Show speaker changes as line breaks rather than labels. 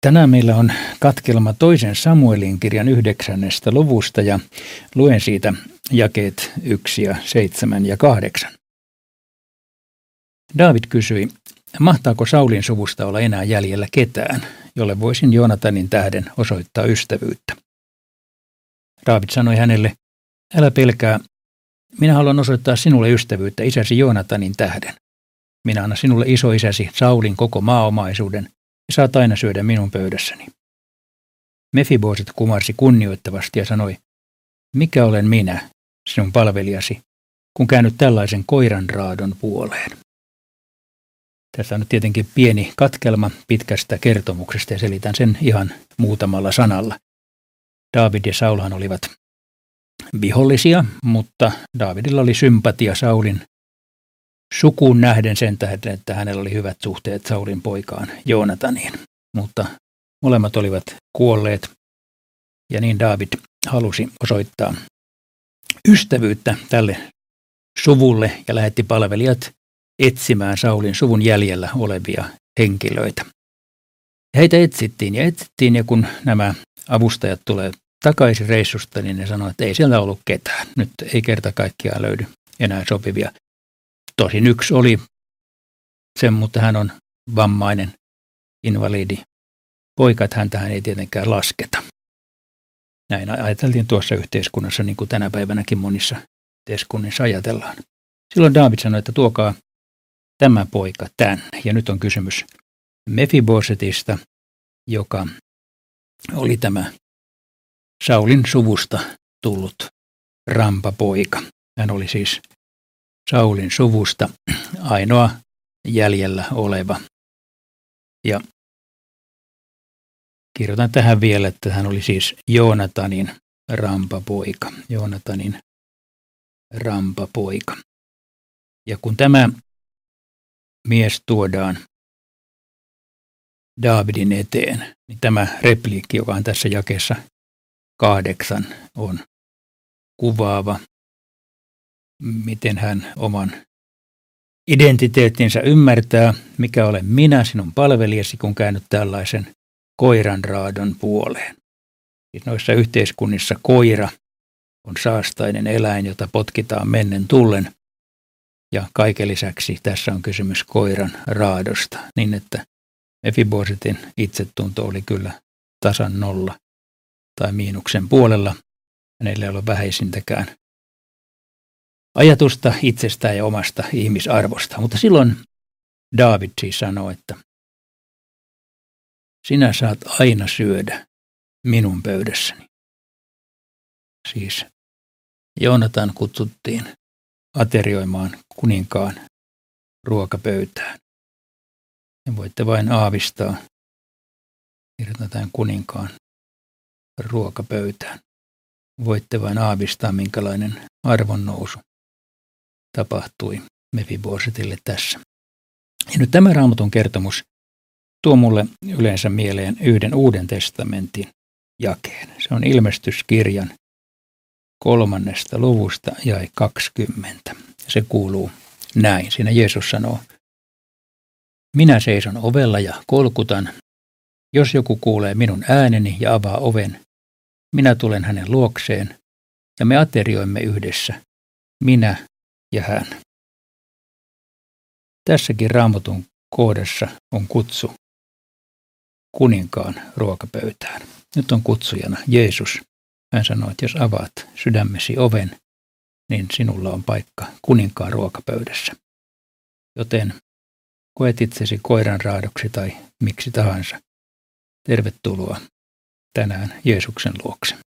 Tänään meillä on katkelma toisen Samuelin kirjan yhdeksännestä luvusta ja luen siitä jakeet yksi ja seitsemän ja kahdeksan. David kysyi, mahtaako Saulin suvusta olla enää jäljellä ketään, jolle voisin Joonatanin tähden osoittaa ystävyyttä. David sanoi hänelle, älä pelkää, minä haluan osoittaa sinulle ystävyyttä isäsi Joonatanin tähden. Minä annan sinulle isoisäsi Saulin koko maaomaisuuden ja saat aina syödä minun pöydässäni. Mefiboset kumarsi kunnioittavasti ja sanoi, mikä olen minä, sinun palvelijasi, kun käynyt tällaisen koiran raadon puoleen. Tässä on nyt tietenkin pieni katkelma pitkästä kertomuksesta ja selitän sen ihan muutamalla sanalla. David ja Saulhan olivat vihollisia, mutta Davidilla oli sympatia Saulin sukuun nähden sen tähden, että hänellä oli hyvät suhteet Saulin poikaan Joonataniin. Mutta molemmat olivat kuolleet ja niin David halusi osoittaa ystävyyttä tälle suvulle ja lähetti palvelijat etsimään Saulin suvun jäljellä olevia henkilöitä. Heitä etsittiin ja etsittiin ja kun nämä avustajat tulee takaisin reissusta, niin ne sanoivat, että ei siellä ollut ketään. Nyt ei kerta kaikkiaan löydy enää sopivia Tosin yksi oli sen, mutta hän on vammainen, invalidi. Poika, että häntä hän ei tietenkään lasketa. Näin ajateltiin tuossa yhteiskunnassa, niin kuin tänä päivänäkin monissa yhteiskunnissa ajatellaan. Silloin David sanoi, että tuokaa tämä poika tänne. Ja nyt on kysymys Mefibosetista, joka oli tämä Saulin suvusta tullut rampapoika. Hän oli siis Saulin suvusta ainoa jäljellä oleva. Ja kirjoitan tähän vielä, että hän oli siis Joonatanin rampapoika. Joonatanin rampapoika. Ja kun tämä mies tuodaan Davidin eteen, niin tämä repliikki, joka on tässä jakeessa kahdeksan, on kuvaava miten hän oman identiteettinsä ymmärtää, mikä olen minä, sinun palvelijasi, kun käynyt tällaisen koiran raadon puoleen. Siis noissa yhteiskunnissa koira on saastainen eläin, jota potkitaan mennen tullen. Ja kaiken lisäksi tässä on kysymys koiran raadosta, niin että Mefibosetin itsetunto oli kyllä tasan nolla tai miinuksen puolella. Hänellä ei ole vähäisintäkään ajatusta itsestään ja omasta ihmisarvosta. Mutta silloin David siis sanoi, että sinä saat aina syödä minun pöydässäni. Siis Joonatan kutsuttiin aterioimaan kuninkaan ruokapöytään. Ja voitte vain aavistaa, kirjoitetaan kuninkaan ruokapöytään. Voitte vain aavistaa, minkälainen arvonnousu tapahtui Mefibosetille tässä. Ja nyt tämä raamatun kertomus tuo mulle yleensä mieleen yhden uuden testamentin jakeen. Se on ilmestyskirjan kolmannesta luvusta jäi 20. Se kuuluu näin. Siinä Jeesus sanoo, minä seison ovella ja kolkutan. Jos joku kuulee minun ääneni ja avaa oven, minä tulen hänen luokseen ja me aterioimme yhdessä, minä ja hän. Tässäkin raamatun kohdassa on kutsu kuninkaan ruokapöytään. Nyt on kutsujana Jeesus. Hän sanoi, että jos avaat sydämesi oven, niin sinulla on paikka kuninkaan ruokapöydässä. Joten koet itsesi koiran raadoksi tai miksi tahansa. Tervetuloa tänään Jeesuksen luokse.